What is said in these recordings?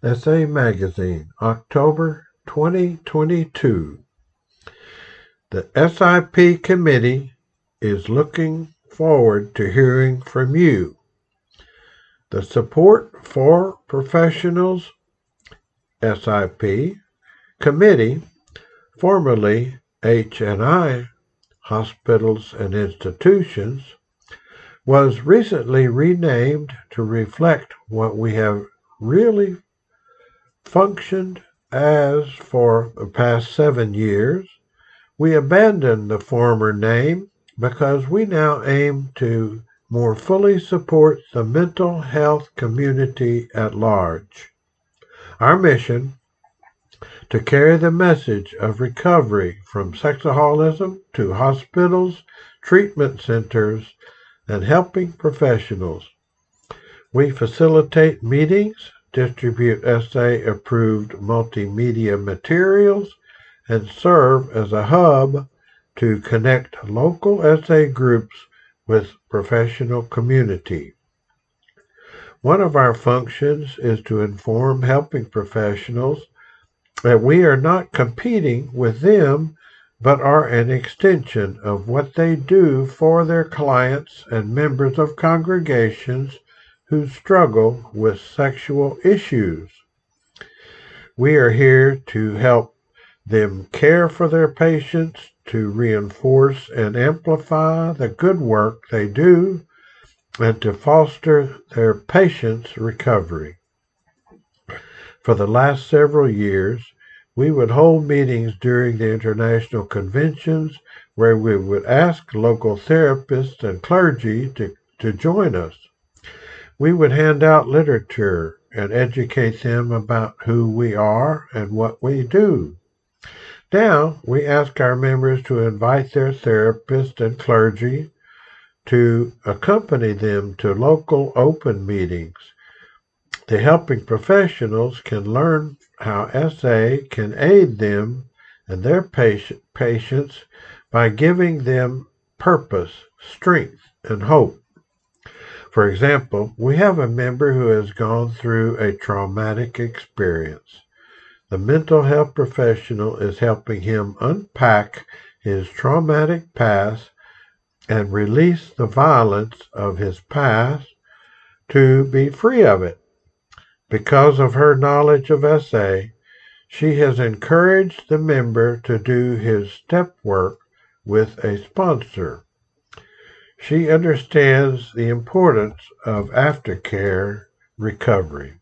Essay Magazine, October 2022. The SIP committee is looking forward to hearing from you. The Support for Professionals SIP committee, formerly H&I Hospitals and Institutions, was recently renamed to reflect what we have really functioned as for the past seven years. We abandoned the former name because we now aim to more fully support the mental health community at large. Our mission to carry the message of recovery from sexaholism to hospitals, treatment centers, and helping professionals. We facilitate meetings, distribute SA approved multimedia materials, and serve as a hub to connect local SA groups with professional community. One of our functions is to inform helping professionals that we are not competing with them, but are an extension of what they do for their clients and members of congregations who struggle with sexual issues. We are here to help them care for their patients, to reinforce and amplify the good work they do, and to foster their patients' recovery. For the last several years, we would hold meetings during the international conventions where we would ask local therapists and clergy to, to join us. We would hand out literature and educate them about who we are and what we do. Now, we ask our members to invite their therapists and clergy to accompany them to local open meetings. The helping professionals can learn how SA can aid them and their patient, patients by giving them purpose, strength, and hope. For example, we have a member who has gone through a traumatic experience. The mental health professional is helping him unpack his traumatic past and release the violence of his past to be free of it. Because of her knowledge of SA, she has encouraged the member to do his step work with a sponsor. She understands the importance of aftercare recovery.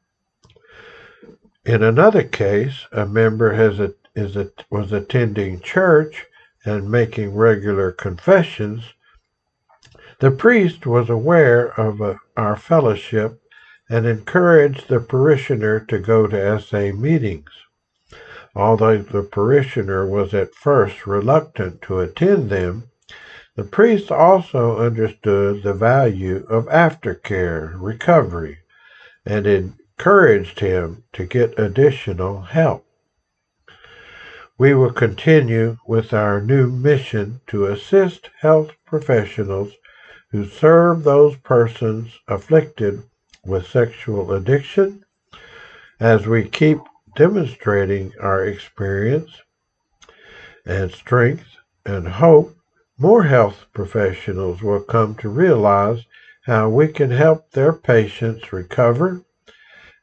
In another case, a member has a, is a, was attending church and making regular confessions. The priest was aware of a, our fellowship and encouraged the parishioner to go to SA meetings. Although the parishioner was at first reluctant to attend them, the priest also understood the value of aftercare recovery and encouraged him to get additional help. We will continue with our new mission to assist health professionals who serve those persons afflicted with sexual addiction as we keep demonstrating our experience and strength and hope more health professionals will come to realize how we can help their patients recover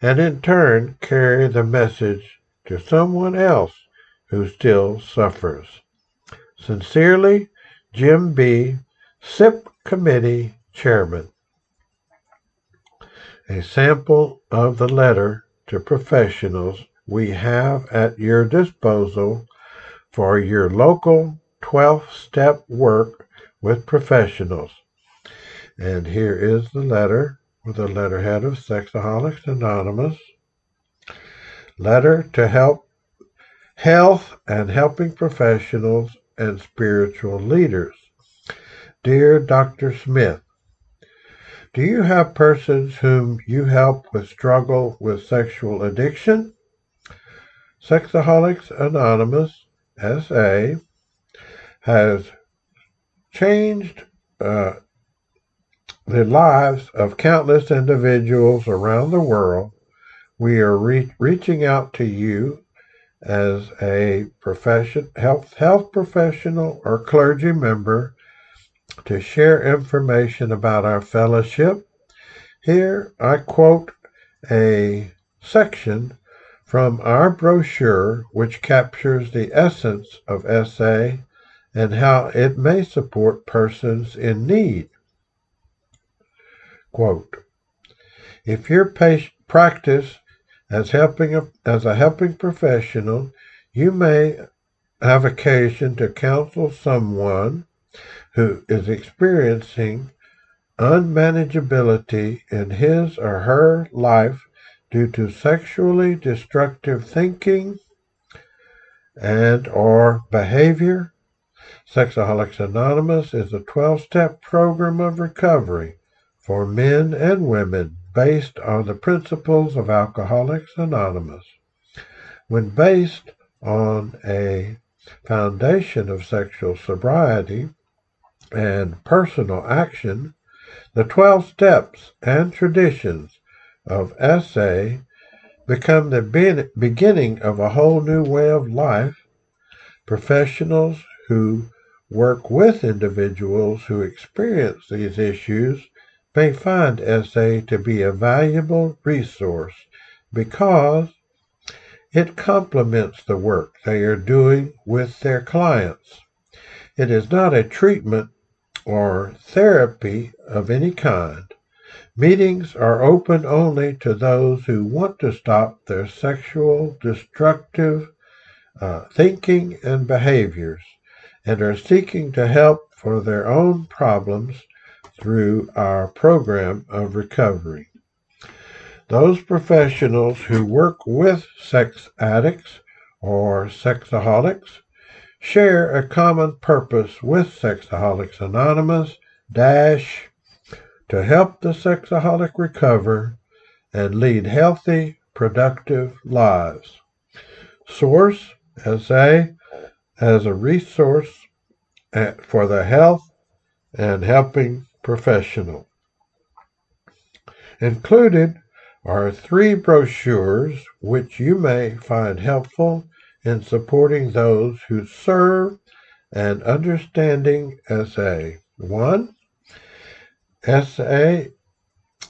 and in turn carry the message to someone else who still suffers. Sincerely, Jim B., SIP Committee Chairman. A sample of the letter to professionals we have at your disposal for your local 12 step work with professionals. And here is the letter with the letterhead of Sexaholics Anonymous. Letter to help health and helping professionals and spiritual leaders. Dear Dr. Smith, do you have persons whom you help with struggle with sexual addiction? Sexaholics Anonymous, SA, has changed uh, the lives of countless individuals around the world we are re- reaching out to you as a profession, health, health professional or clergy member to share information about our fellowship. Here I quote a section from our brochure which captures the essence of SA and how it may support persons in need. Quote, if your practice as helping a, as a helping professional, you may have occasion to counsel someone who is experiencing unmanageability in his or her life due to sexually destructive thinking and or behavior. Sexaholics Anonymous is a 12-step program of recovery for men and women based on the principles of Alcoholics Anonymous. When based on a foundation of sexual sobriety and personal action, the 12 steps and traditions of SA become the beginning of a whole new way of life. Professionals who work with individuals who experience these issues may find SA to be a valuable resource because it complements the work they are doing with their clients. It is not a treatment or therapy of any kind. Meetings are open only to those who want to stop their sexual destructive uh, thinking and behaviors and are seeking to help for their own problems through our program of recovery. Those professionals who work with sex addicts or sexaholics share a common purpose with Sexaholics Anonymous dash to help the sexaholic recover and lead healthy, productive lives. Source SA as a resource for the health and helping professional. Included are three brochures which you may find helpful in supporting those who serve and understanding SA. One, SA,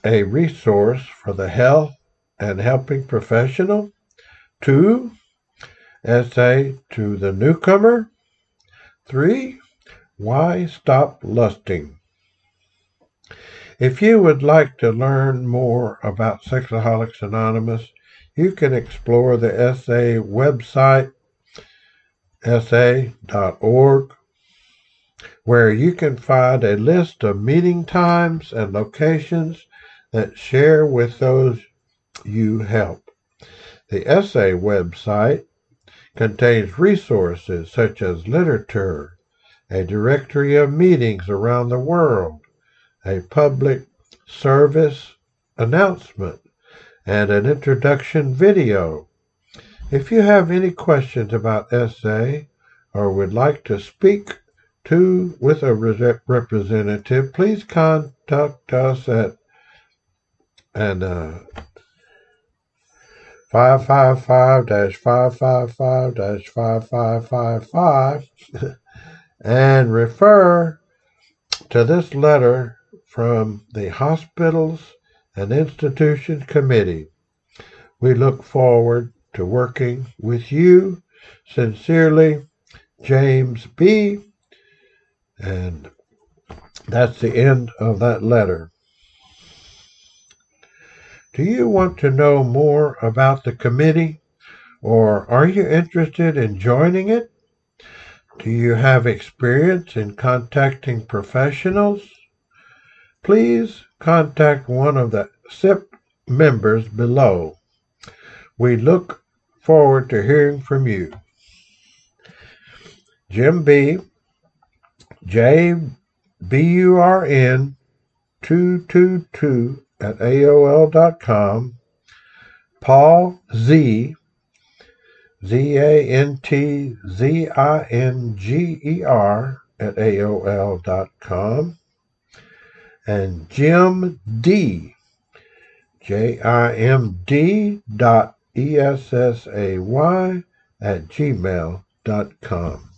a resource for the health and helping professional. Two, SA to the newcomer. Three, why stop lusting? If you would like to learn more about Sexaholics Anonymous, you can explore the SA website, sa.org, where you can find a list of meeting times and locations that share with those you help. The SA website contains resources such as literature, a directory of meetings around the world, a public service announcement, and an introduction video. If you have any questions about SA or would like to speak to with a representative, please contact us at and uh, 555-555-5555 and refer to this letter from the Hospitals and Institutions Committee. We look forward to working with you. Sincerely, James B. And that's the end of that letter. Do you want to know more about the committee or are you interested in joining it? Do you have experience in contacting professionals? please contact one of the SIP members below. We look forward to hearing from you. Jim B. J. B. U. R. N. 222 at AOL.com. Paul Z. Z A N T Z I N G E R at AOL.com and Jim D. J-I-M-D dot E-S-S-A-Y at gmail dot com.